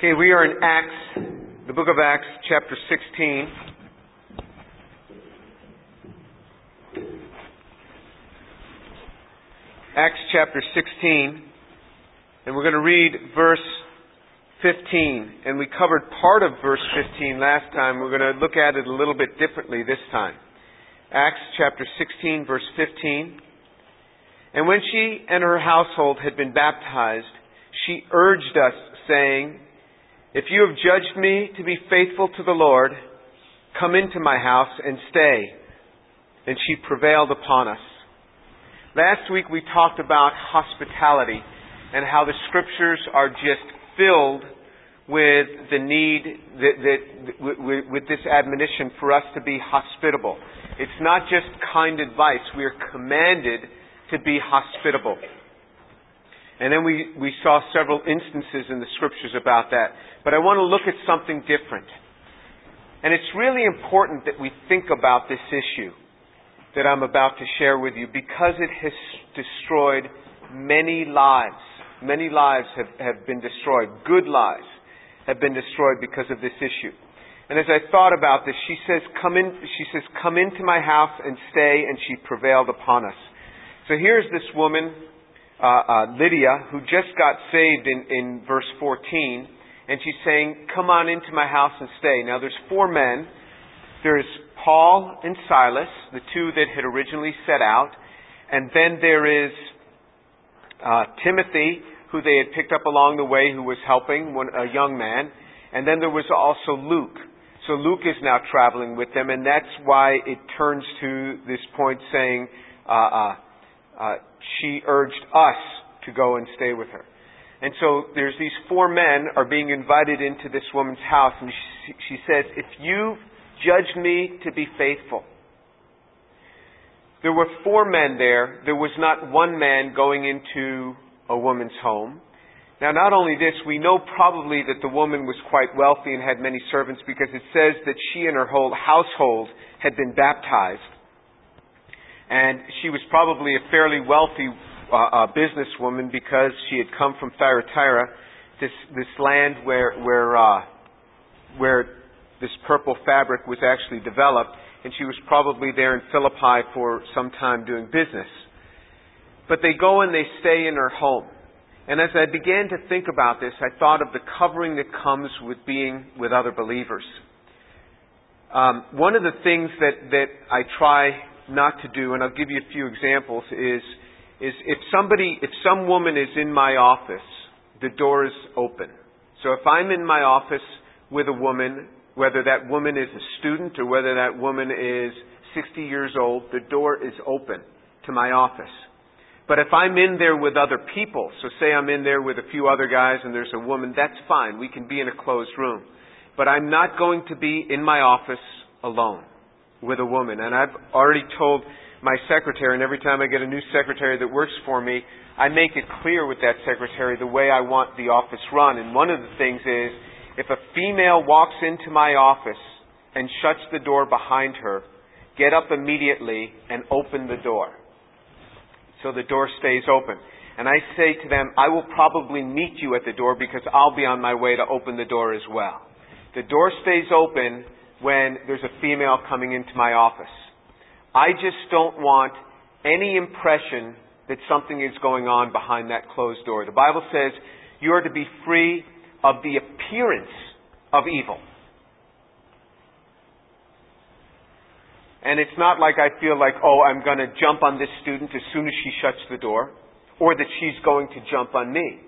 Okay, we are in Acts, the book of Acts, chapter 16. Acts chapter 16, and we're going to read verse 15. And we covered part of verse 15 last time. We're going to look at it a little bit differently this time. Acts chapter 16, verse 15. And when she and her household had been baptized, she urged us, saying, if you have judged me to be faithful to the Lord, come into my house and stay. And she prevailed upon us. Last week we talked about hospitality and how the scriptures are just filled with the need that, that with, with this admonition for us to be hospitable. It's not just kind advice. We are commanded to be hospitable. And then we, we saw several instances in the scriptures about that. But I want to look at something different. And it's really important that we think about this issue that I'm about to share with you because it has destroyed many lives. Many lives have, have been destroyed. Good lives have been destroyed because of this issue. And as I thought about this, she says, come in, she says, come into my house and stay, and she prevailed upon us. So here's this woman uh, uh, Lydia, who just got saved in, in verse 14, and she's saying, Come on into my house and stay. Now, there's four men. There's Paul and Silas, the two that had originally set out, and then there is uh, Timothy, who they had picked up along the way, who was helping one, a young man, and then there was also Luke. So Luke is now traveling with them, and that's why it turns to this point saying, uh, uh, uh, she urged us to go and stay with her. And so there's these four men are being invited into this woman's house, and she, she says, If you judge me to be faithful, there were four men there. There was not one man going into a woman's home. Now, not only this, we know probably that the woman was quite wealthy and had many servants because it says that she and her whole household had been baptized and she was probably a fairly wealthy uh, uh, businesswoman because she had come from Thyatira, this this land where where uh, where this purple fabric was actually developed, and she was probably there in Philippi for some time doing business. But they go and they stay in her home. And as I began to think about this, I thought of the covering that comes with being with other believers. Um, one of the things that, that I try not to do, and I'll give you a few examples, is, is if somebody, if some woman is in my office, the door is open. So if I'm in my office with a woman, whether that woman is a student or whether that woman is 60 years old, the door is open to my office. But if I'm in there with other people, so say I'm in there with a few other guys and there's a woman, that's fine. We can be in a closed room. But I'm not going to be in my office alone with a woman. And I've already told my secretary, and every time I get a new secretary that works for me, I make it clear with that secretary the way I want the office run. And one of the things is, if a female walks into my office and shuts the door behind her, get up immediately and open the door. So the door stays open. And I say to them, I will probably meet you at the door because I'll be on my way to open the door as well. The door stays open when there's a female coming into my office. I just don't want any impression that something is going on behind that closed door. The Bible says you are to be free of the appearance of evil. And it's not like I feel like, oh, I'm going to jump on this student as soon as she shuts the door, or that she's going to jump on me.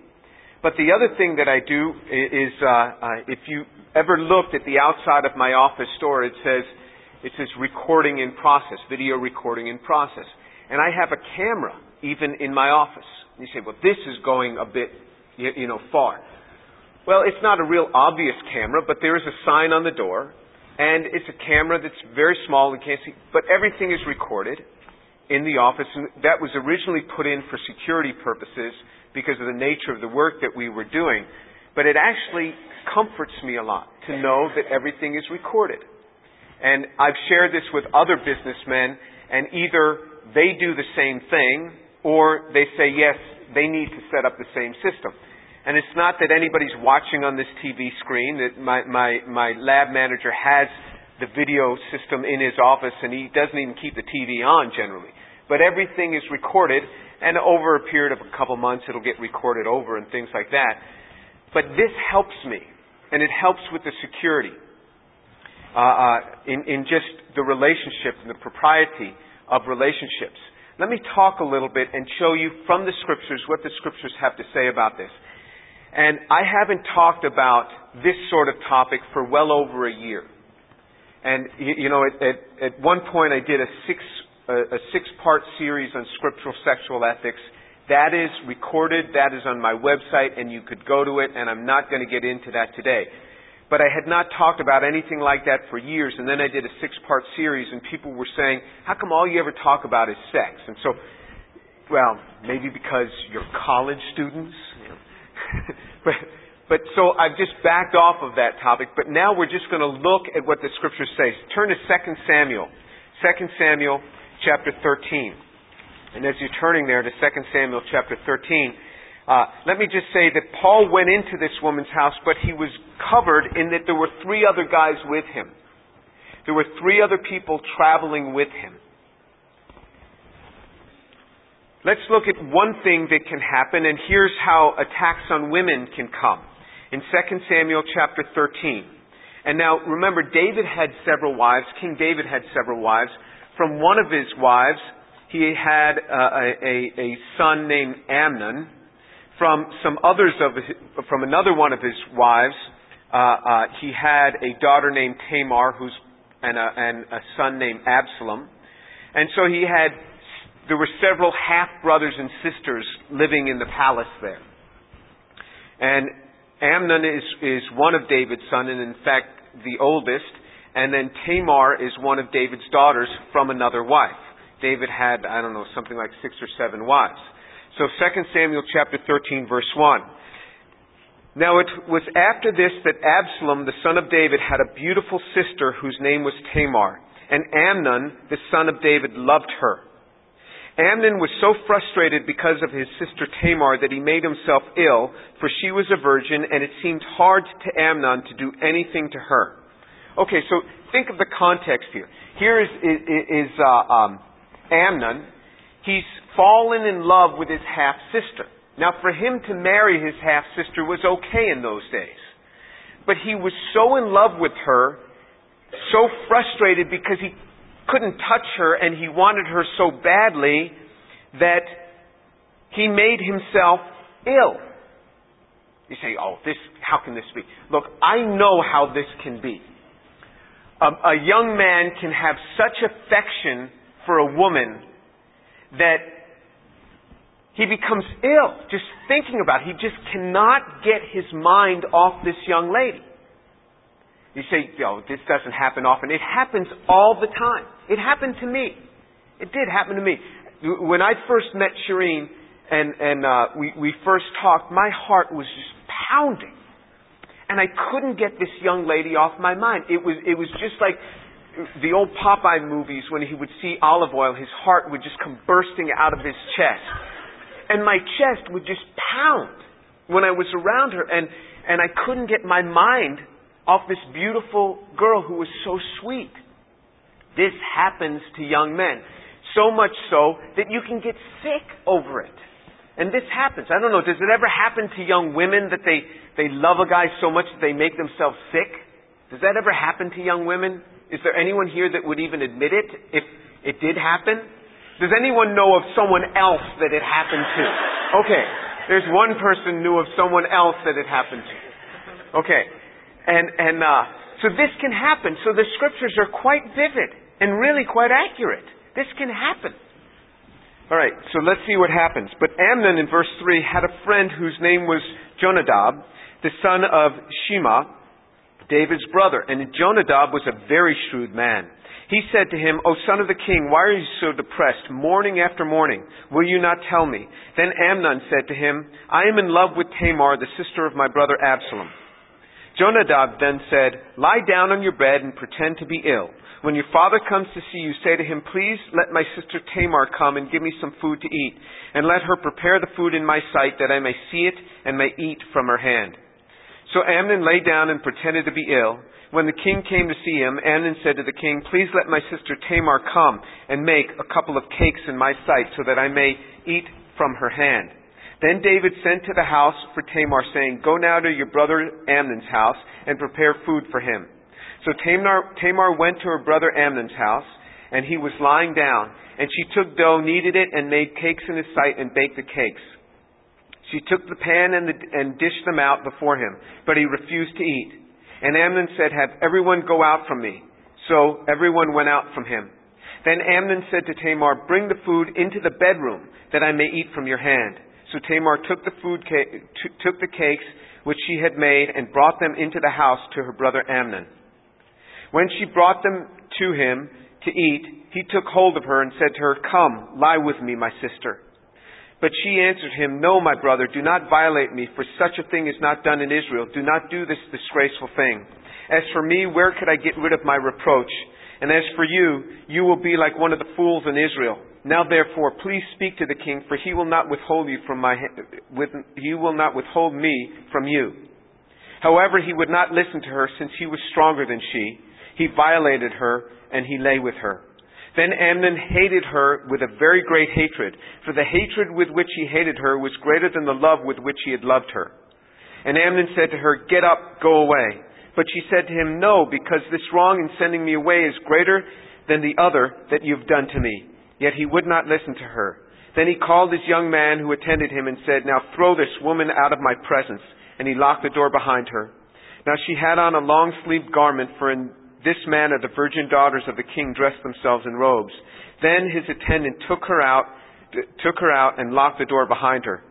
But the other thing that I do is, uh, uh, if you ever looked at the outside of my office door, it says, it says recording in process, video recording in process. And I have a camera even in my office. And you say, well, this is going a bit, you know, far. Well, it's not a real obvious camera, but there is a sign on the door, and it's a camera that's very small and can't see, but everything is recorded in the office, and that was originally put in for security purposes because of the nature of the work that we were doing. But it actually comforts me a lot to know that everything is recorded. And I've shared this with other businessmen, and either they do the same thing, or they say, yes, they need to set up the same system. And it's not that anybody's watching on this TV screen, that my, my, my lab manager has the video system in his office and he doesn't even keep the TV on generally. But everything is recorded and over a period of a couple months it'll get recorded over and things like that. But this helps me and it helps with the security. Uh, uh, in, in just the relationship and the propriety of relationships. Let me talk a little bit and show you from the scriptures what the scriptures have to say about this. And I haven't talked about this sort of topic for well over a year. And you, know, at, at, at, one point I did a six a, a six part series on scriptural sexual ethics. That is recorded. That is on my website, and you could go to it. And I'm not going to get into that today. But I had not talked about anything like that for years, and then I did a six part series, and people were saying, How come all you ever talk about is sex? And so, well, maybe because you're college students. but, but so I've just backed off of that topic, but now we're just going to look at what the scripture says. Turn to 2 Samuel. 2 Samuel chapter 13. And as you're turning there to 2 Samuel chapter 13, uh, let me just say that Paul went into this woman's house, but he was covered in that there were three other guys with him. There were three other people traveling with him. Let's look at one thing that can happen, and here's how attacks on women can come. In 2 Samuel chapter 13. And now, remember, David had several wives. King David had several wives. From one of his wives, he had uh, a, a, son named Amnon. From some others of his, from another one of his wives, uh, uh, he had a daughter named Tamar, who's and a, and a son named Absalom, and so he had there were several half brothers and sisters living in the palace there, and Amnon is is one of David's son, and in fact the oldest, and then Tamar is one of David's daughters from another wife. David had I don't know something like six or seven wives. So 2 Samuel chapter 13 verse 1. Now it was after this that Absalom, the son of David, had a beautiful sister whose name was Tamar, and Amnon, the son of David, loved her. Amnon was so frustrated because of his sister Tamar that he made himself ill, for she was a virgin, and it seemed hard to Amnon to do anything to her. Okay, so think of the context here. Here is, is, is uh, um, Amnon. He's fallen in love with his half sister. Now, for him to marry his half sister was okay in those days. But he was so in love with her, so frustrated because he couldn't touch her and he wanted her so badly that he made himself ill. You say, oh, this, how can this be? Look, I know how this can be. Um, a young man can have such affection for a woman that he becomes ill just thinking about it. He just cannot get his mind off this young lady. You say, oh, this doesn't happen often. It happens all the time. It happened to me. It did happen to me. When I first met Shireen and, and uh, we, we first talked, my heart was just pounding. And I couldn't get this young lady off my mind. It was, it was just like the old Popeye movies when he would see Olive Oyl, his heart would just come bursting out of his chest and my chest would just pound when I was around her, and, and I couldn't get my mind off this beautiful girl who was so sweet. This happens to young men. So much so that you can get sick over it. And this happens. I don't know, does it ever happen to young women that they, they love a guy so much that they make themselves sick? Does that ever happen to young women? Is there anyone here that would even admit it if it did happen? Does anyone know of someone else that it happened to? Okay. There's one person knew of someone else that it happened to. Okay. And, and, uh, so this can happen. So the scriptures are quite vivid and really quite accurate. This can happen. All right, so let's see what happens. But Amnon in verse 3 had a friend whose name was Jonadab, the son of Shimeah, David's brother. And Jonadab was a very shrewd man. He said to him, O son of the king, why are you so depressed, morning after morning? Will you not tell me? Then Amnon said to him, I am in love with Tamar, the sister of my brother Absalom. Jonadab then said, Lie down on your bed and pretend to be ill. When your father comes to see you, say to him, Please let my sister Tamar come and give me some food to eat, and let her prepare the food in my sight that I may see it and may eat from her hand. So Amnon lay down and pretended to be ill. When the king came to see him, Amnon said to the king, Please let my sister Tamar come and make a couple of cakes in my sight so that I may eat from her hand. Then David sent to the house for Tamar, saying, Go now to your brother Amnon's house and prepare food for him. So Tamar, Tamar went to her brother Amnon's house, and he was lying down. And she took dough, kneaded it, and made cakes in his sight, and baked the cakes. She took the pan and, the, and dished them out before him, but he refused to eat. And Amnon said, Have everyone go out from me. So everyone went out from him. Then Amnon said to Tamar, Bring the food into the bedroom, that I may eat from your hand. So Tamar took the food cake, took the cakes which she had made and brought them into the house to her brother Amnon. When she brought them to him to eat, he took hold of her and said to her, Come, lie with me, my sister. But she answered him, No, my brother, do not violate me, for such a thing is not done in Israel. Do not do this disgraceful thing. As for me, where could I get rid of my reproach? And as for you, you will be like one of the fools in Israel. Now therefore, please speak to the king, for he will not withhold you from my, with, he will not withhold me from you. However, he would not listen to her since he was stronger than she. He violated her and he lay with her. Then Amnon hated her with a very great hatred, for the hatred with which he hated her was greater than the love with which he had loved her. And Amnon said to her, Get up, go away. But she said to him, No, because this wrong in sending me away is greater than the other that you've done to me. Yet he would not listen to her. Then he called his young man who attended him and said, Now throw this woman out of my presence. And he locked the door behind her. Now she had on a long sleeved garment, for in this manner the virgin daughters of the king dressed themselves in robes. Then his attendant took her out, took her out and locked the door behind her.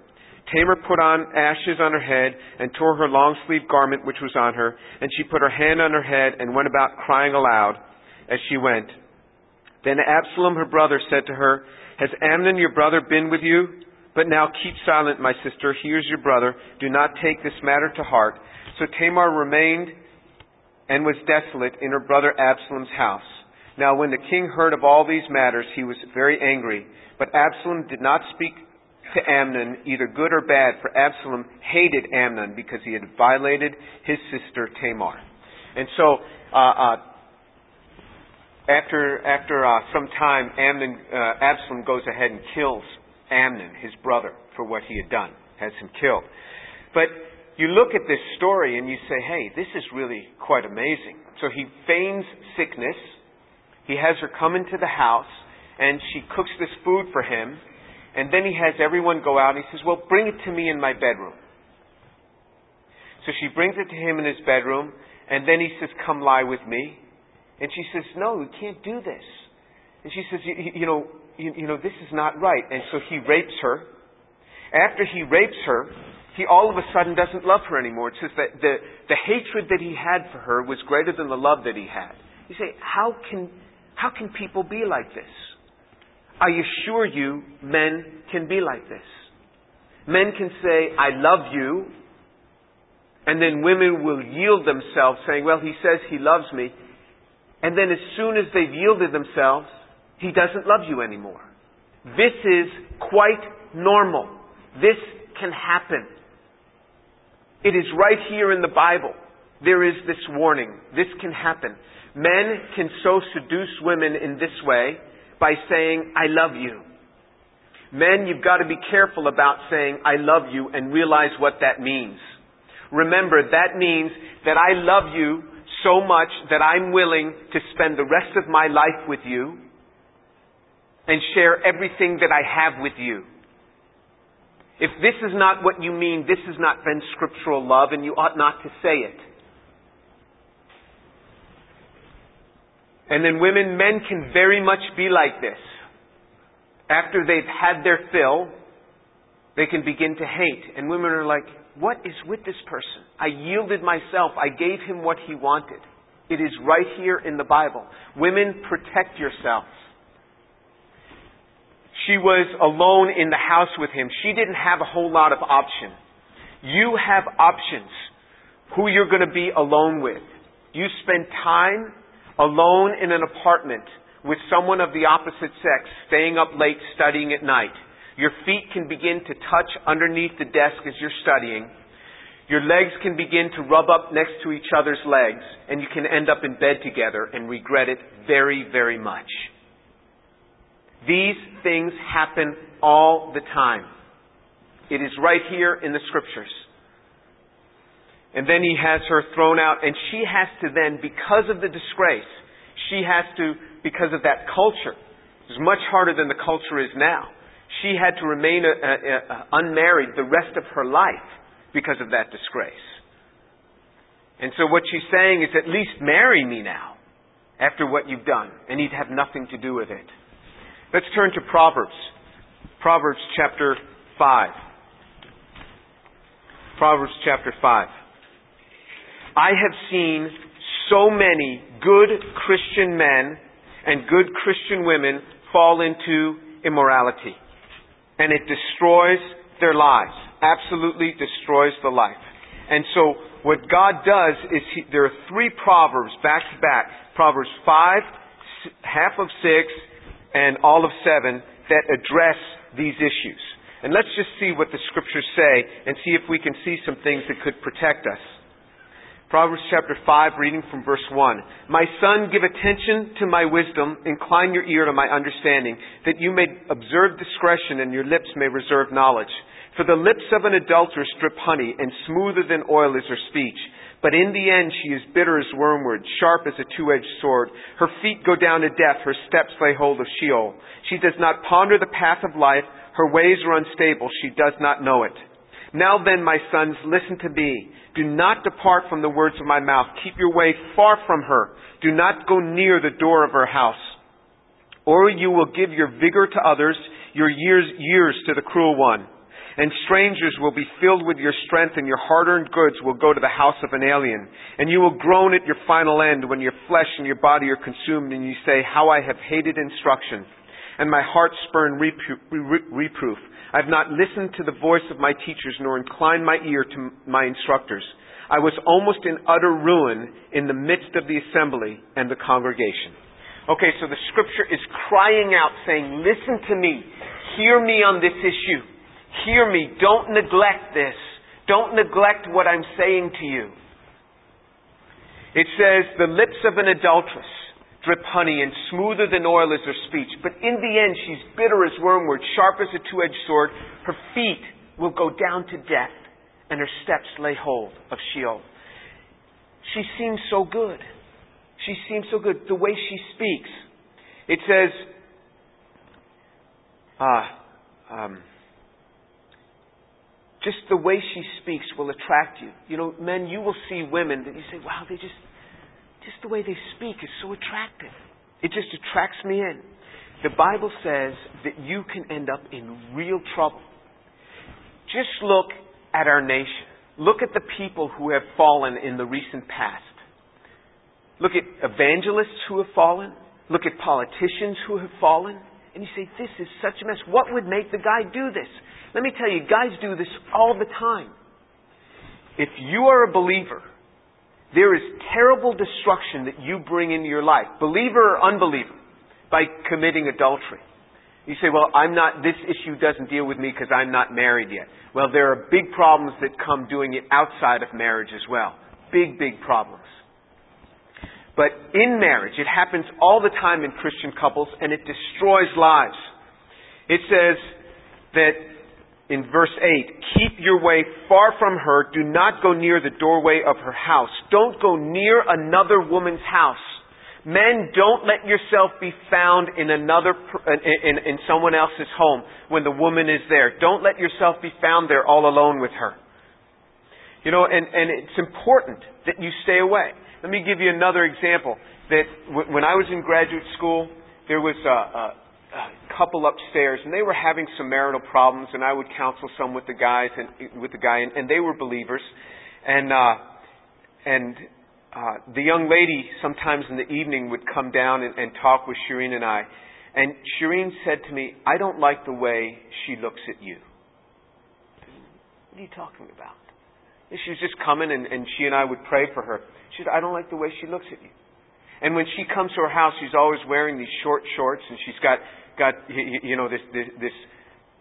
Tamar put on ashes on her head and tore her long sleeved garment which was on her, and she put her hand on her head and went about crying aloud as she went. Then Absalom, her brother, said to her, Has Amnon, your brother, been with you? But now keep silent, my sister. He is your brother. Do not take this matter to heart. So Tamar remained and was desolate in her brother Absalom's house. Now when the king heard of all these matters, he was very angry. But Absalom did not speak to Amnon, either good or bad, for Absalom hated Amnon because he had violated his sister Tamar. And so, uh, uh, after after uh, some time, Amnon, uh, Absalom goes ahead and kills Amnon, his brother, for what he had done, has him killed. But you look at this story and you say, "Hey, this is really quite amazing." So he feigns sickness. He has her come into the house, and she cooks this food for him. And then he has everyone go out. And he says, "Well, bring it to me in my bedroom." So she brings it to him in his bedroom, and then he says, "Come lie with me." And she says, No, we can't do this. And she says, You, you know, you, you know, this is not right. And so he rapes her. After he rapes her, he all of a sudden doesn't love her anymore. It says that the, the hatred that he had for her was greater than the love that he had. You say, how can, how can people be like this? I assure you, men can be like this. Men can say, I love you, and then women will yield themselves saying, well, he says he loves me, and then as soon as they've yielded themselves, he doesn't love you anymore. This is quite normal. This can happen. It is right here in the Bible. There is this warning. This can happen. Men can so seduce women in this way by saying, I love you. Men, you've got to be careful about saying, I love you and realize what that means. Remember, that means that I love you so much that I'm willing to spend the rest of my life with you and share everything that I have with you. If this is not what you mean, this has not been scriptural love, and you ought not to say it. And then women, men can very much be like this. After they've had their fill, they can begin to hate. And women are like, what is with this person? I yielded myself. I gave him what he wanted. It is right here in the Bible. Women, protect yourselves. She was alone in the house with him. She didn't have a whole lot of option. You have options who you're going to be alone with. You spend time alone in an apartment with someone of the opposite sex, staying up late studying at night. Your feet can begin to touch underneath the desk as you're studying. Your legs can begin to rub up next to each other's legs, and you can end up in bed together and regret it very, very much. These things happen all the time. It is right here in the scriptures. And then he has her thrown out, and she has to then, because of the disgrace, she has to, because of that culture, it's much harder than the culture is now. She had to remain a, a, a, unmarried the rest of her life because of that disgrace. And so what she's saying is, at least marry me now after what you've done, and he'd have nothing to do with it. Let's turn to Proverbs. Proverbs chapter 5. Proverbs chapter 5. I have seen so many good Christian men and good Christian women fall into immorality. And it destroys their lives. Absolutely destroys the life. And so what God does is he, there are three proverbs back to back. Proverbs 5, half of 6, and all of 7 that address these issues. And let's just see what the scriptures say and see if we can see some things that could protect us. Proverbs chapter 5, reading from verse 1. My son, give attention to my wisdom, incline your ear to my understanding, that you may observe discretion and your lips may reserve knowledge. For the lips of an adulteress strip honey, and smoother than oil is her speech. But in the end she is bitter as wormwood, sharp as a two-edged sword. Her feet go down to death, her steps lay hold of Sheol. She does not ponder the path of life, her ways are unstable, she does not know it. Now then, my sons, listen to me. Do not depart from the words of my mouth. Keep your way far from her. Do not go near the door of her house. Or you will give your vigor to others, your years, years to the cruel one. And strangers will be filled with your strength, and your hard earned goods will go to the house of an alien. And you will groan at your final end when your flesh and your body are consumed, and you say, How I have hated instruction, and my heart spurned reproof. I have not listened to the voice of my teachers, nor inclined my ear to my instructors. I was almost in utter ruin in the midst of the assembly and the congregation. Okay, so the scripture is crying out, saying, Listen to me. Hear me on this issue. Hear me. Don't neglect this. Don't neglect what I'm saying to you. It says, The lips of an adulteress drip honey, and smoother than oil is her speech. But in the end, she's bitter as wormwood, sharp as a two edged sword. Her feet will go down to death, and her steps lay hold of Sheol. She seems so good. She seems so good. The way she speaks. It says, ah, um, just the way she speaks will attract you. You know, men, you will see women that you say, wow, they just, just the way they speak is so attractive. It just attracts me in. The Bible says that you can end up in real trouble. Just look at our nation. Look at the people who have fallen in the recent past. Look at evangelists who have fallen. Look at politicians who have fallen. And you say, this is such a mess. What would make the guy do this? Let me tell you, guys do this all the time. If you are a believer, there is terrible destruction that you bring into your life, believer or unbeliever, by committing adultery. You say, well, I'm not, this issue doesn't deal with me because I'm not married yet. Well, there are big problems that come doing it outside of marriage as well. Big, big problems. But in marriage, it happens all the time in Christian couples and it destroys lives. It says that in verse 8, keep your way far from her. Do not go near the doorway of her house. Don't go near another woman's house. Men, don't let yourself be found in another, in, in someone else's home when the woman is there. Don't let yourself be found there all alone with her. You know, and, and it's important that you stay away. Let me give you another example. That when I was in graduate school, there was a, a couple upstairs, and they were having some marital problems, and I would counsel some with the guys and with the guy, and, and they were believers, and uh, and uh, the young lady sometimes in the evening would come down and, and talk with Shireen and I, and Shireen said to me, "I don't like the way she looks at you." What are you talking about? She was just coming and, and she and I would pray for her. She said, I don't like the way she looks at you. And when she comes to our house, she's always wearing these short shorts and she's got, got, you know, this, this, this,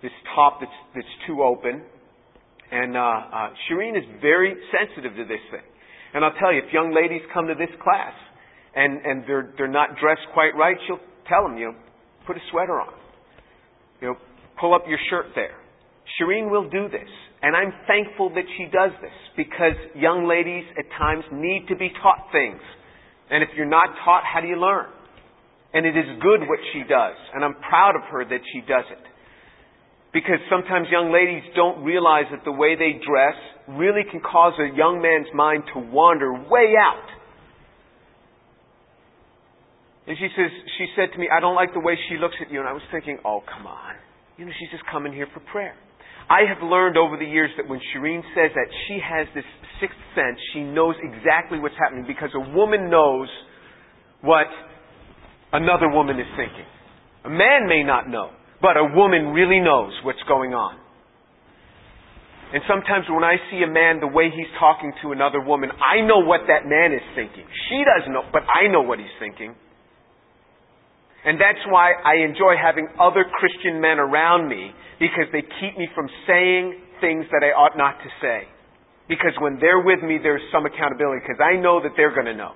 this top that's, that's too open. And, uh, uh, Shireen is very sensitive to this thing. And I'll tell you, if young ladies come to this class and, and they're, they're not dressed quite right, she'll tell them, you know, put a sweater on. You know, pull up your shirt there. Shireen will do this. And I'm thankful that she does this because young ladies at times need to be taught things. And if you're not taught, how do you learn? And it is good what she does. And I'm proud of her that she does it. Because sometimes young ladies don't realize that the way they dress really can cause a young man's mind to wander way out. And she says, she said to me, I don't like the way she looks at you. And I was thinking, oh, come on. You know, she's just coming here for prayer. I have learned over the years that when Shireen says that, she has this sixth sense. She knows exactly what's happening because a woman knows what another woman is thinking. A man may not know, but a woman really knows what's going on. And sometimes when I see a man the way he's talking to another woman, I know what that man is thinking. She doesn't know, but I know what he's thinking. And that's why I enjoy having other Christian men around me because they keep me from saying things that I ought not to say. Because when they're with me, there's some accountability because I know that they're going to know.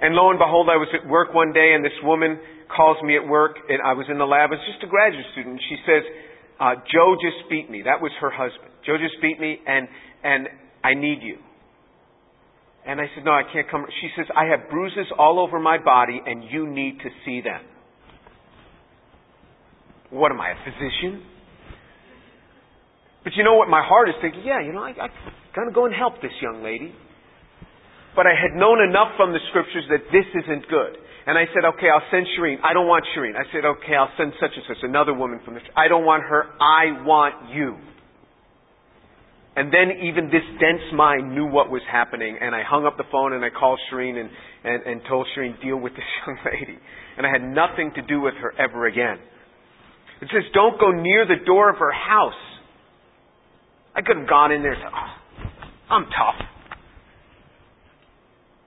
And lo and behold, I was at work one day and this woman calls me at work and I was in the lab. It's just a graduate student. She says, uh, Joe just beat me. That was her husband. Joe just beat me and, and I need you. And I said, No, I can't come. She says, I have bruises all over my body and you need to see them. What am I, a physician? But you know what? My heart is thinking, yeah, you know, I, I'm going to go and help this young lady. But I had known enough from the scriptures that this isn't good. And I said, okay, I'll send Shireen. I don't want Shireen. I said, okay, I'll send such and such, another woman from the I don't want her. I want you. And then even this dense mind knew what was happening, and I hung up the phone and I called Shireen and, and, and told Shireen, deal with this young lady. And I had nothing to do with her ever again. It says, don't go near the door of her house. I could have gone in there and said, oh, I'm tough.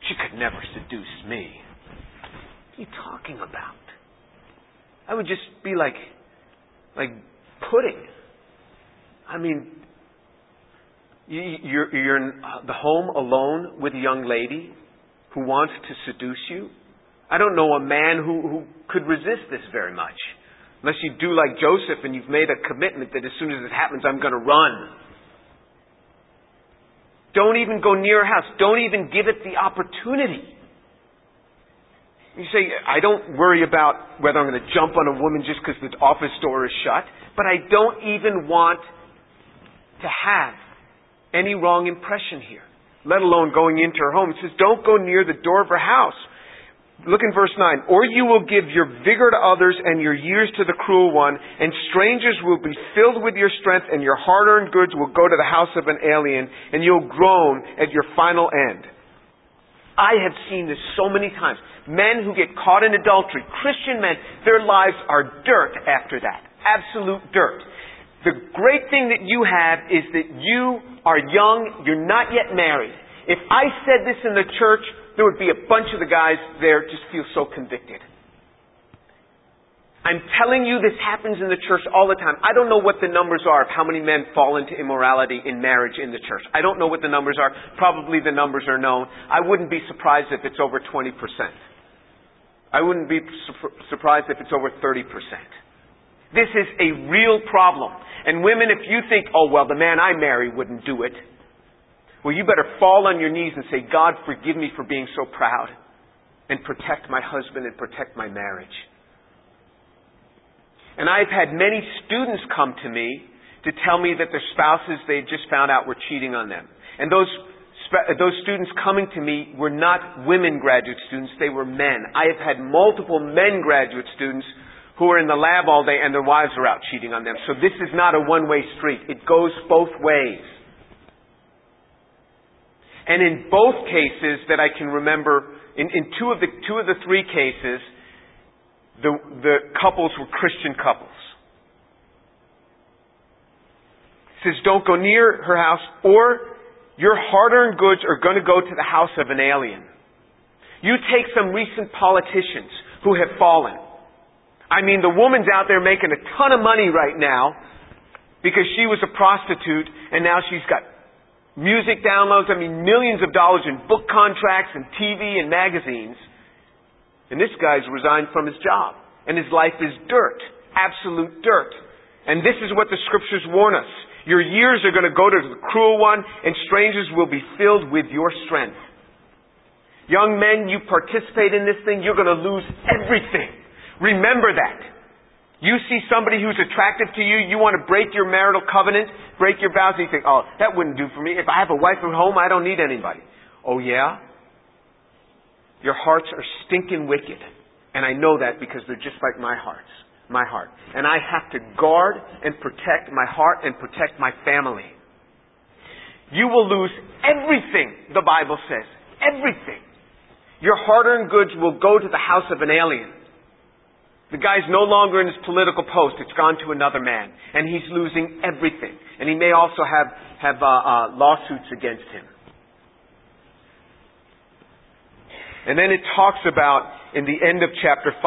She could never seduce me. What are you talking about? I would just be like, like pudding. I mean, you're, you're in the home alone with a young lady who wants to seduce you. I don't know a man who, who could resist this very much. Unless you do like Joseph and you've made a commitment that as soon as it happens, I'm going to run. Don't even go near a house. Don't even give it the opportunity. You say, I don't worry about whether I'm going to jump on a woman just because the office door is shut, but I don't even want to have any wrong impression here, let alone going into her home. It says, don't go near the door of her house. Look in verse 9. Or you will give your vigor to others and your years to the cruel one, and strangers will be filled with your strength, and your hard earned goods will go to the house of an alien, and you'll groan at your final end. I have seen this so many times. Men who get caught in adultery, Christian men, their lives are dirt after that. Absolute dirt. The great thing that you have is that you are young, you're not yet married. If I said this in the church, there would be a bunch of the guys there just feel so convicted. I'm telling you this happens in the church all the time. I don't know what the numbers are of how many men fall into immorality in marriage in the church. I don't know what the numbers are. Probably the numbers are known. I wouldn't be surprised if it's over 20%. I wouldn't be su- surprised if it's over 30%. This is a real problem. And women, if you think, oh, well, the man I marry wouldn't do it, well, you better fall on your knees and say, God, forgive me for being so proud and protect my husband and protect my marriage. And I've had many students come to me to tell me that their spouses they just found out were cheating on them. And those those students coming to me were not women graduate students, they were men. I have had multiple men graduate students who are in the lab all day and their wives are out cheating on them. So this is not a one-way street. It goes both ways. And in both cases that I can remember, in, in two of the two of the three cases, the the couples were Christian couples. says don't go near her house or your hard-earned goods are going to go to the house of an alien. You take some recent politicians who have fallen. I mean, the woman's out there making a ton of money right now because she was a prostitute and now she's got music downloads, I mean, millions of dollars in book contracts and TV and magazines. And this guy's resigned from his job and his life is dirt, absolute dirt. And this is what the scriptures warn us. Your years are going to go to the cruel one and strangers will be filled with your strength. Young men, you participate in this thing, you're going to lose everything. Remember that. You see somebody who's attractive to you, you want to break your marital covenant, break your vows, and you think, oh, that wouldn't do for me. If I have a wife at home, I don't need anybody. Oh yeah? Your hearts are stinking wicked. And I know that because they're just like my hearts. My heart. And I have to guard and protect my heart and protect my family. You will lose everything, the Bible says. Everything. Your hard-earned goods will go to the house of an alien. The guy's no longer in his political post. It's gone to another man. And he's losing everything. And he may also have, have uh, uh, lawsuits against him. And then it talks about, in the end of chapter 5,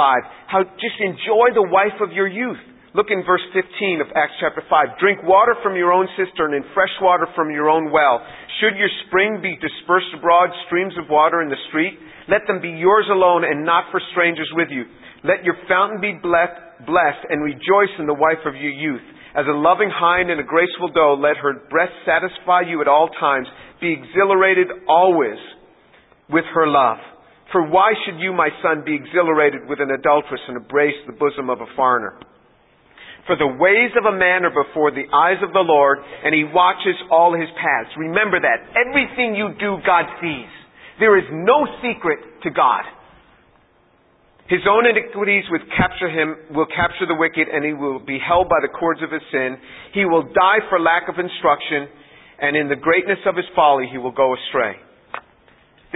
how just enjoy the wife of your youth. Look in verse 15 of Acts chapter 5. Drink water from your own cistern and fresh water from your own well. Should your spring be dispersed abroad, streams of water in the street, let them be yours alone and not for strangers with you. Let your fountain be blessed and rejoice in the wife of your youth. As a loving hind and a graceful doe, let her breast satisfy you at all times. Be exhilarated always with her love. For why should you, my son, be exhilarated with an adulteress and embrace the bosom of a foreigner? For the ways of a man are before the eyes of the Lord, and he watches all his paths. Remember that. Everything you do, God sees. There is no secret to God. His own iniquities will capture him, will capture the wicked, and he will be held by the cords of his sin. He will die for lack of instruction, and in the greatness of his folly he will go astray.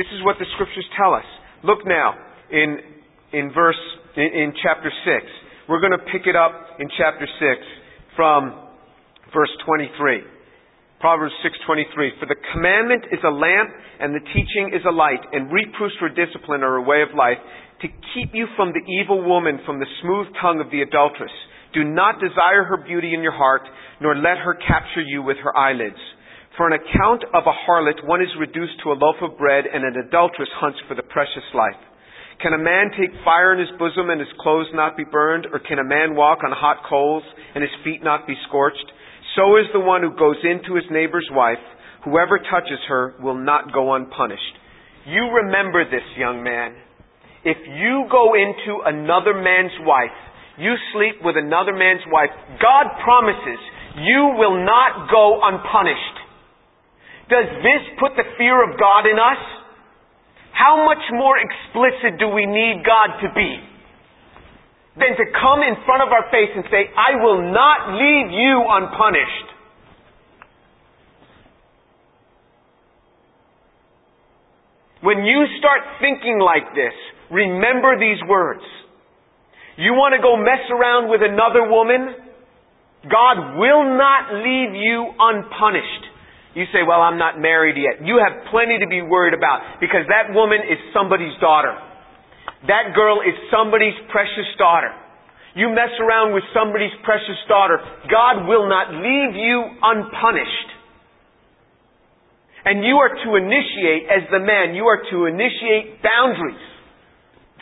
This is what the scriptures tell us. Look now in, in verse, in, in chapter 6. We're going to pick it up in chapter 6 from verse 23. Proverbs 6:23 For the commandment is a lamp and the teaching is a light and reproofs for discipline are a way of life to keep you from the evil woman from the smooth tongue of the adulteress do not desire her beauty in your heart nor let her capture you with her eyelids for an account of a harlot one is reduced to a loaf of bread and an adulteress hunts for the precious life can a man take fire in his bosom and his clothes not be burned? Or can a man walk on hot coals and his feet not be scorched? So is the one who goes into his neighbor's wife. Whoever touches her will not go unpunished. You remember this, young man. If you go into another man's wife, you sleep with another man's wife, God promises you will not go unpunished. Does this put the fear of God in us? How much more explicit do we need God to be than to come in front of our face and say, I will not leave you unpunished? When you start thinking like this, remember these words. You want to go mess around with another woman? God will not leave you unpunished. You say, well, I'm not married yet. You have plenty to be worried about because that woman is somebody's daughter. That girl is somebody's precious daughter. You mess around with somebody's precious daughter, God will not leave you unpunished. And you are to initiate, as the man, you are to initiate boundaries.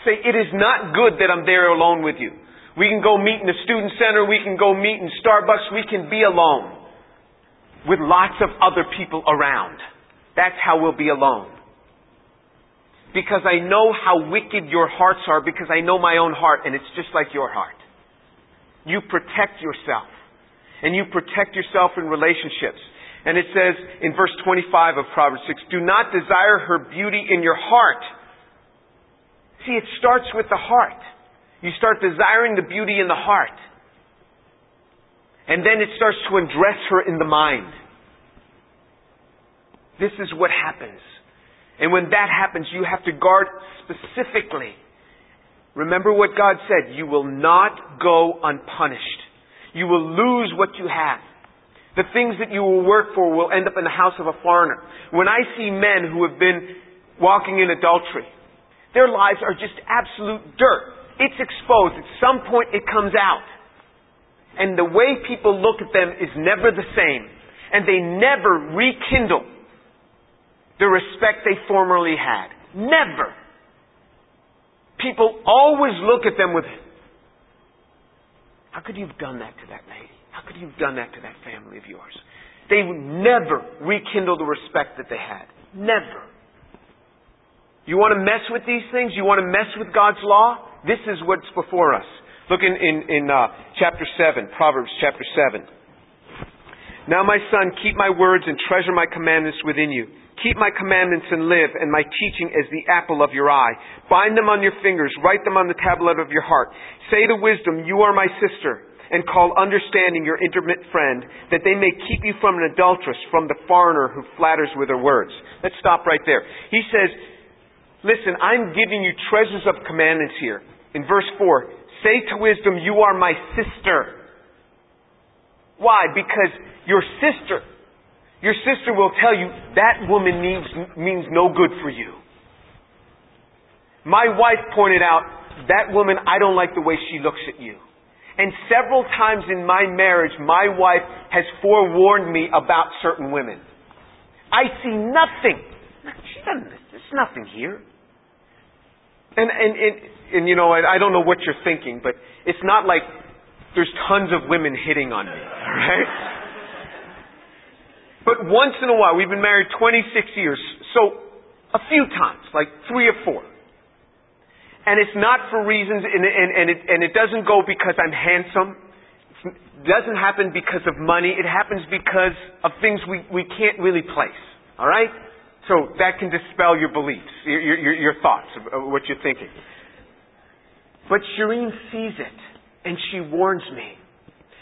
Say, it is not good that I'm there alone with you. We can go meet in the student center, we can go meet in Starbucks, we can be alone with lots of other people around. That's how we'll be alone. Because I know how wicked your hearts are because I know my own heart and it's just like your heart. You protect yourself. And you protect yourself in relationships. And it says in verse 25 of Proverbs 6, do not desire her beauty in your heart. See, it starts with the heart. You start desiring the beauty in the heart. And then it starts to undress her in the mind. This is what happens. And when that happens, you have to guard specifically. Remember what God said. You will not go unpunished. You will lose what you have. The things that you will work for will end up in the house of a foreigner. When I see men who have been walking in adultery, their lives are just absolute dirt. It's exposed. At some point it comes out. And the way people look at them is never the same. And they never rekindle the respect they formerly had. Never. People always look at them with, how could you have done that to that lady? How could you have done that to that family of yours? They would never rekindle the respect that they had. Never. You want to mess with these things? You want to mess with God's law? This is what's before us. Look in, in, in uh, chapter 7, Proverbs chapter 7. Now, my son, keep my words and treasure my commandments within you. Keep my commandments and live, and my teaching as the apple of your eye. Bind them on your fingers, write them on the tablet of your heart. Say to wisdom, You are my sister and call understanding your intimate friend, that they may keep you from an adulteress, from the foreigner who flatters with her words. Let's stop right there. He says, listen, I'm giving you treasures of commandments here. In verse 4, say to wisdom, you are my sister. Why? Because your sister, your sister will tell you that woman means, means no good for you. My wife pointed out, that woman, I don't like the way she looks at you. And several times in my marriage, my wife has forewarned me about certain women. I see nothing. She doesn't, there's nothing here. And, and, and, and you know, I, I don't know what you're thinking, but it's not like there's tons of women hitting on me, alright? But once in a while, we've been married 26 years, so a few times, like three or four, and it's not for reasons, and, and, and, it, and it doesn't go because I'm handsome. It doesn't happen because of money. It happens because of things we, we can't really place. All right? So that can dispel your beliefs, your, your, your thoughts what you're thinking. But Shireen sees it, and she warns me.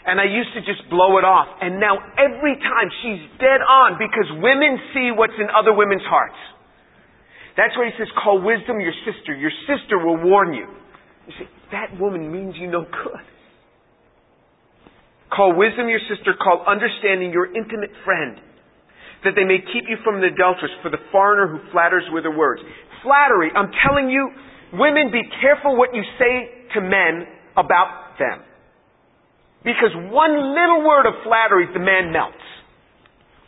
And I used to just blow it off. And now every time she's dead on because women see what's in other women's hearts. That's why he says, call wisdom your sister. Your sister will warn you. You say, that woman means you no good. Call wisdom your sister, call understanding your intimate friend, that they may keep you from the adulteress, for the foreigner who flatters with her words. Flattery, I'm telling you, women, be careful what you say to men about them. Because one little word of flattery, the man melts.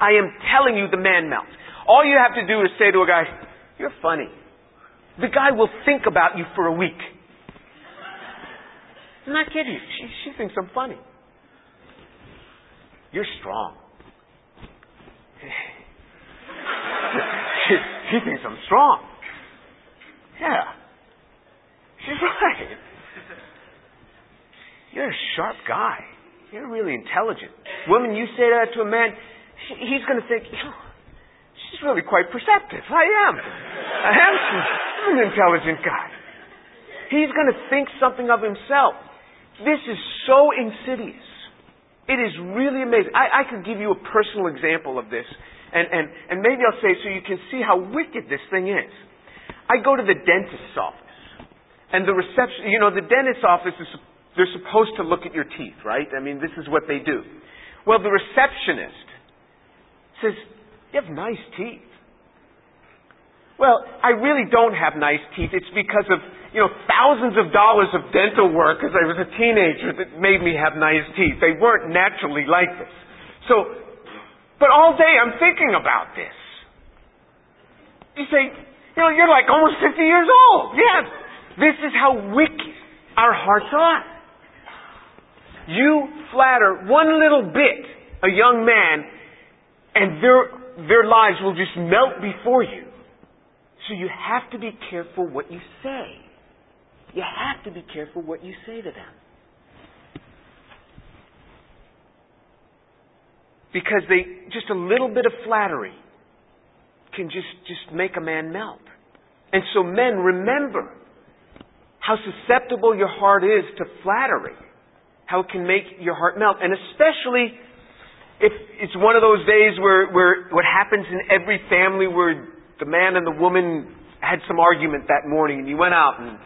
I am telling you, the man melts. All you have to do is say to a guy, you're funny. The guy will think about you for a week. I'm not kidding. She, she thinks I'm funny. You're strong. She, thinks I'm strong. Yeah. She's right. You're a sharp guy. You're really intelligent. Woman, you say that to a man, he's going to think, she's really quite perceptive. I am. I am an intelligent guy. He's going to think something of himself. This is so insidious. It is really amazing. I, I could give you a personal example of this, and, and, and maybe I'll say so you can see how wicked this thing is. I go to the dentist's office, and the reception, you know, the dentist's office is, they're supposed to look at your teeth, right? I mean, this is what they do. Well, the receptionist says, you have nice teeth. Well, I really don't have nice teeth. It's because of, you know, thousands of dollars of dental work as I was a teenager that made me have nice teeth. They weren't naturally like this. So, but all day I'm thinking about this. You say, you know, you're like almost 50 years old. Yes. This is how wicked our hearts are. You flatter one little bit a young man and their their lives will just melt before you. So you have to be careful what you say. You have to be careful what you say to them. Because they, just a little bit of flattery can just, just make a man melt. And so men, remember how susceptible your heart is to flattery. How it can make your heart melt. And especially if it's one of those days where, where what happens in every family where the man and the woman had some argument that morning and you went out and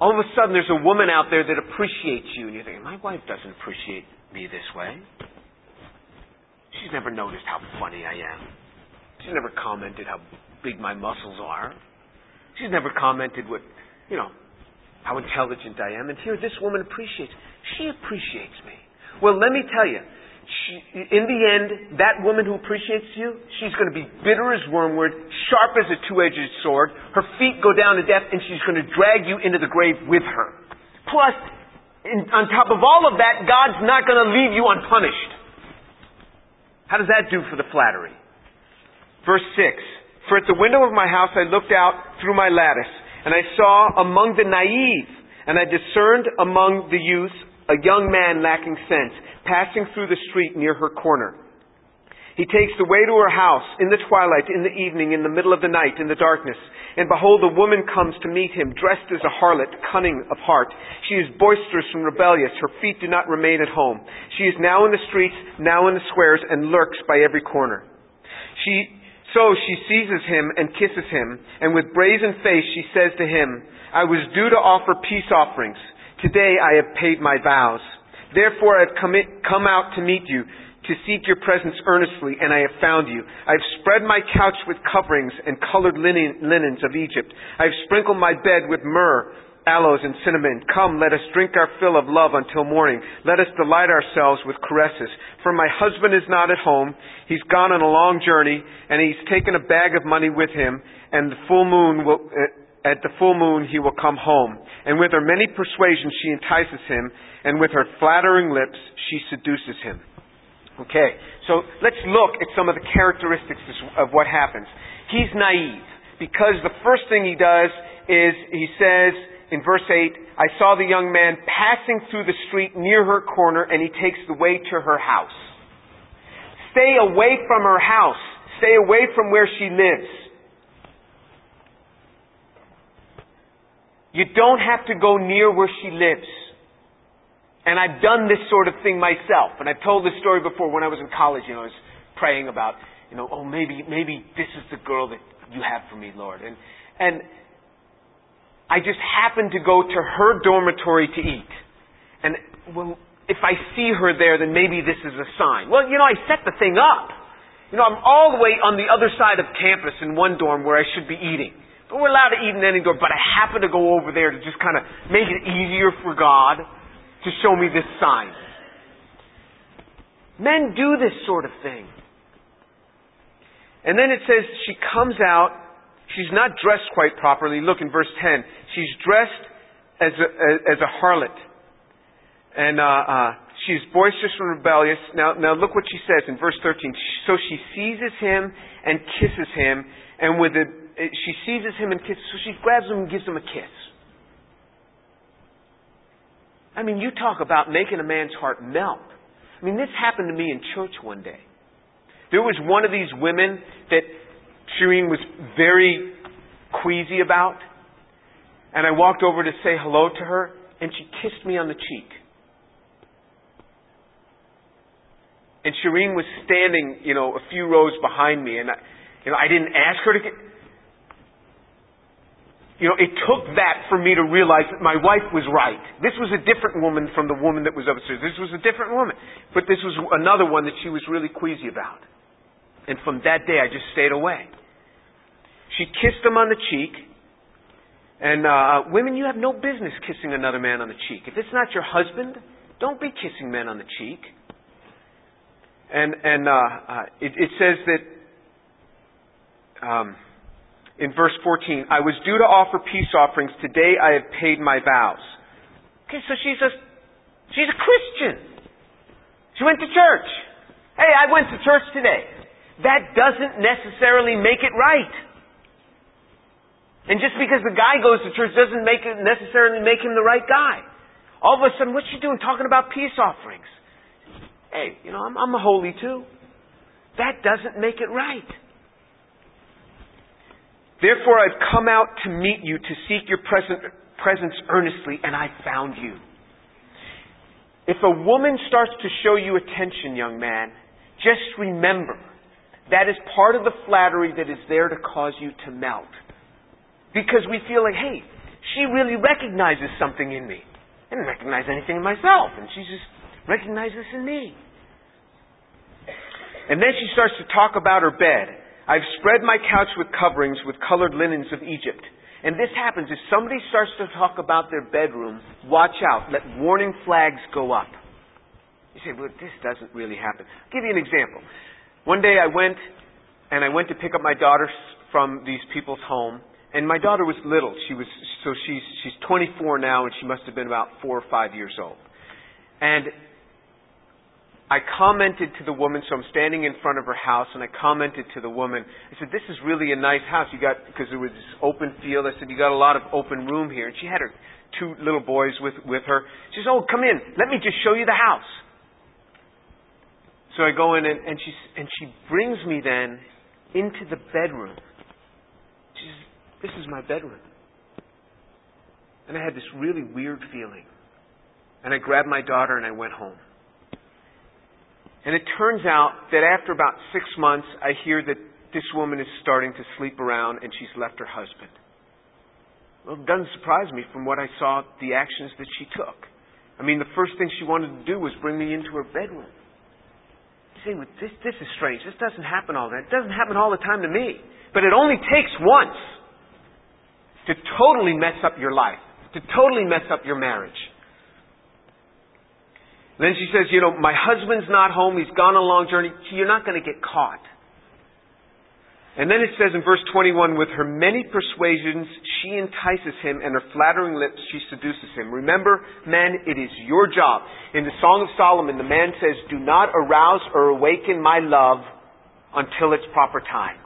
all of a sudden there's a woman out there that appreciates you and you think, my wife doesn't appreciate me this way. She's never noticed how funny I am. She's never commented how big my muscles are. She's never commented what, you know, how intelligent I am. And here, this woman appreciates. She appreciates me. Well, let me tell you, she, in the end, that woman who appreciates you, she's going to be bitter as wormwood, sharp as a two-edged sword. Her feet go down to death, and she's going to drag you into the grave with her. Plus, in, on top of all of that, God's not going to leave you unpunished. How does that do for the flattery? Verse 6 For at the window of my house I looked out through my lattice, and I saw among the naive, and I discerned among the youth a young man lacking sense, passing through the street near her corner. He takes the way to her house in the twilight, in the evening, in the middle of the night, in the darkness. And behold, a woman comes to meet him, dressed as a harlot, cunning of heart. She is boisterous and rebellious. Her feet do not remain at home. She is now in the streets, now in the squares, and lurks by every corner. She, so she seizes him and kisses him, and with brazen face she says to him, I was due to offer peace offerings. Today I have paid my vows. Therefore I have come, out to meet you to seek your presence earnestly, and I have found you. I have spread my couch with coverings and colored linen, linens of Egypt. I have sprinkled my bed with myrrh, aloes, and cinnamon. Come, let us drink our fill of love until morning. Let us delight ourselves with caresses. For my husband is not at home. He's gone on a long journey, and he's taken a bag of money with him, and the full moon will, uh, at the full moon he will come home. And with her many persuasions she entices him, and with her flattering lips she seduces him. Okay, so let's look at some of the characteristics of what happens. He's naive because the first thing he does is he says in verse 8, I saw the young man passing through the street near her corner and he takes the way to her house. Stay away from her house. Stay away from where she lives. You don't have to go near where she lives. And I've done this sort of thing myself. And I've told this story before when I was in college, you know, I was praying about, you know, oh, maybe, maybe this is the girl that you have for me, Lord. And, and I just happened to go to her dormitory to eat. And, well, if I see her there, then maybe this is a sign. Well, you know, I set the thing up. You know, I'm all the way on the other side of campus in one dorm where I should be eating. But we're allowed to eat in any dorm, but I happen to go over there to just kind of make it easier for God to show me this sign. Men do this sort of thing. And then it says she comes out. She's not dressed quite properly. Look in verse 10. She's dressed as a, as a harlot. And uh, uh, she's boisterous and rebellious. Now, now look what she says in verse 13. So she seizes him and kisses him. And with a, she seizes him and kisses. So she grabs him and gives him a kiss. I mean, you talk about making a man's heart melt. I mean, this happened to me in church one day. There was one of these women that Shireen was very queasy about. And I walked over to say hello to her, and she kissed me on the cheek. And Shireen was standing, you know, a few rows behind me, and I, you know, I didn't ask her to get, you know, it took that for me to realize that my wife was right. This was a different woman from the woman that was upstairs. This was a different woman. But this was another one that she was really queasy about. And from that day, I just stayed away. She kissed him on the cheek. And uh, women, you have no business kissing another man on the cheek. If it's not your husband, don't be kissing men on the cheek. And and uh, uh, it, it says that. Um, in verse 14, I was due to offer peace offerings. Today I have paid my vows. Okay, so she's a, she's a Christian. She went to church. Hey, I went to church today. That doesn't necessarily make it right. And just because the guy goes to church doesn't make it necessarily make him the right guy. All of a sudden, what's she doing talking about peace offerings? Hey, you know, I'm, I'm holy too. That doesn't make it right. Therefore, I've come out to meet you to seek your present, presence earnestly, and I found you. If a woman starts to show you attention, young man, just remember that is part of the flattery that is there to cause you to melt. Because we feel like, hey, she really recognizes something in me. I didn't recognize anything in myself, and she just recognizes this in me. And then she starts to talk about her bed. I've spread my couch with coverings with colored linens of Egypt. And this happens. If somebody starts to talk about their bedroom, watch out. Let warning flags go up. You say, well, this doesn't really happen. I'll give you an example. One day I went and I went to pick up my daughter from these people's home. And my daughter was little. She was, so she's, she's 24 now and she must have been about four or five years old. And I commented to the woman, so I'm standing in front of her house, and I commented to the woman. I said, "This is really a nice house. You got because there was this open field. I said, you got a lot of open room here." And she had her two little boys with with her. She says, "Oh, come in. Let me just show you the house." So I go in, and, and she and she brings me then into the bedroom. She says, "This is my bedroom," and I had this really weird feeling. And I grabbed my daughter and I went home. And it turns out that after about six months, I hear that this woman is starting to sleep around and she's left her husband. Well, it doesn't surprise me from what I saw the actions that she took. I mean, the first thing she wanted to do was bring me into her bedroom. You say, well, this, this is strange. This doesn't happen all time. It doesn't happen all the time to me. But it only takes once to totally mess up your life, to totally mess up your marriage. Then she says, you know, my husband's not home. He's gone on a long journey. You're not going to get caught. And then it says in verse 21, with her many persuasions, she entices him, and her flattering lips, she seduces him. Remember, men, it is your job. In the Song of Solomon, the man says, do not arouse or awaken my love until its proper time.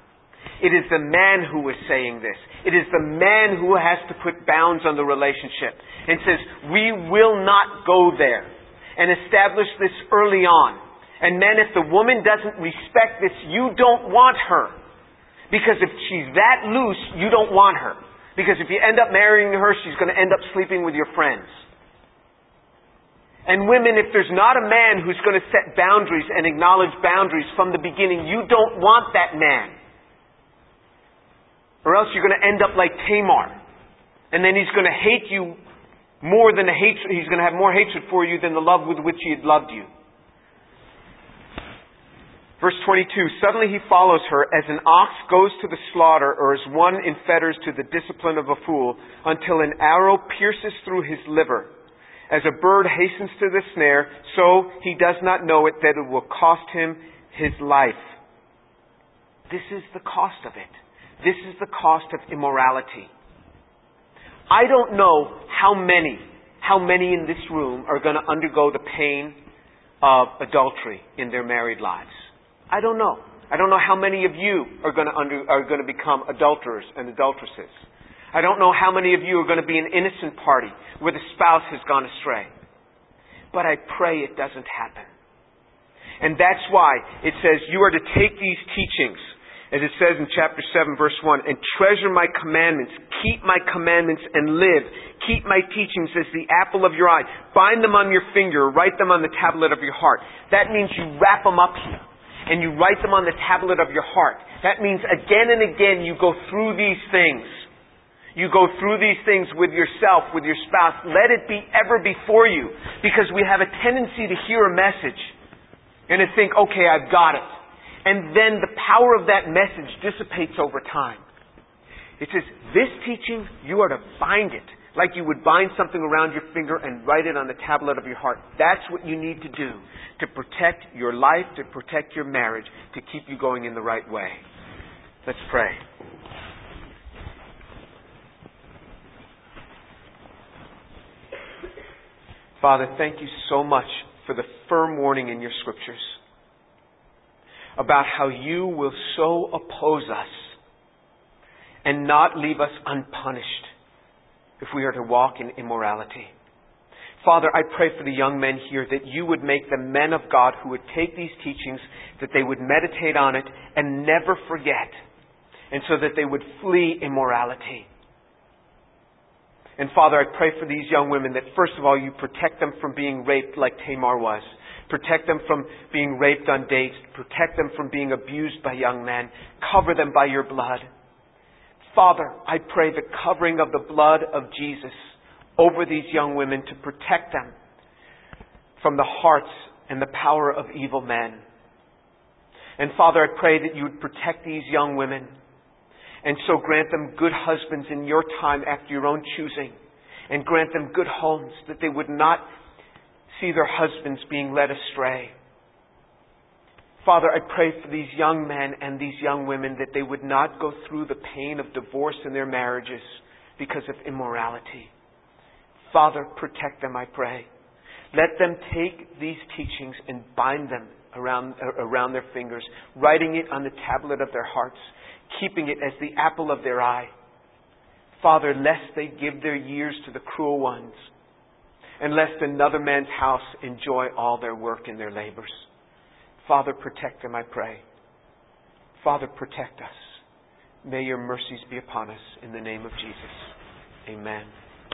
It is the man who is saying this. It is the man who has to put bounds on the relationship and says, we will not go there and establish this early on. And men, if the woman doesn't respect this, you don't want her. Because if she's that loose, you don't want her. Because if you end up marrying her, she's going to end up sleeping with your friends. And women, if there's not a man who's going to set boundaries and acknowledge boundaries from the beginning, you don't want that man. Or else you're going to end up like Tamar. And then he's going to hate you more than hatred, he's going to have more hatred for you than the love with which he had loved you. Verse 22, suddenly he follows her as an ox goes to the slaughter or as one in fetters to the discipline of a fool until an arrow pierces through his liver. As a bird hastens to the snare, so he does not know it that it will cost him his life. This is the cost of it. This is the cost of immorality. I don't know how many, how many in this room are going to undergo the pain of adultery in their married lives. I don't know. I don't know how many of you are going to under, are going to become adulterers and adulteresses. I don't know how many of you are going to be an innocent party where the spouse has gone astray. But I pray it doesn't happen. And that's why it says you are to take these teachings as it says in chapter 7, verse 1, and treasure my commandments, keep my commandments and live. Keep my teachings as the apple of your eye. Bind them on your finger, write them on the tablet of your heart. That means you wrap them up here and you write them on the tablet of your heart. That means again and again you go through these things. You go through these things with yourself, with your spouse. Let it be ever before you because we have a tendency to hear a message and to think, okay, I've got it and then the power of that message dissipates over time. It says, this teaching, you are to bind it like you would bind something around your finger and write it on the tablet of your heart. That's what you need to do to protect your life, to protect your marriage, to keep you going in the right way. Let's pray. Father, thank you so much for the firm warning in your scriptures about how you will so oppose us and not leave us unpunished if we are to walk in immorality. Father, I pray for the young men here that you would make them men of God who would take these teachings, that they would meditate on it and never forget, and so that they would flee immorality. And Father, I pray for these young women that first of all you protect them from being raped like Tamar was. Protect them from being raped on dates. Protect them from being abused by young men. Cover them by your blood. Father, I pray the covering of the blood of Jesus over these young women to protect them from the hearts and the power of evil men. And Father, I pray that you would protect these young women and so grant them good husbands in your time after your own choosing and grant them good homes that they would not see their husbands being led astray. Father, I pray for these young men and these young women that they would not go through the pain of divorce in their marriages because of immorality. Father, protect them, I pray. Let them take these teachings and bind them around, around their fingers, writing it on the tablet of their hearts, keeping it as the apple of their eye. Father, lest they give their years to the cruel ones, and lest another man's house enjoy all their work and their labors. Father, protect them, I pray. Father, protect us. May your mercies be upon us in the name of Jesus. Amen.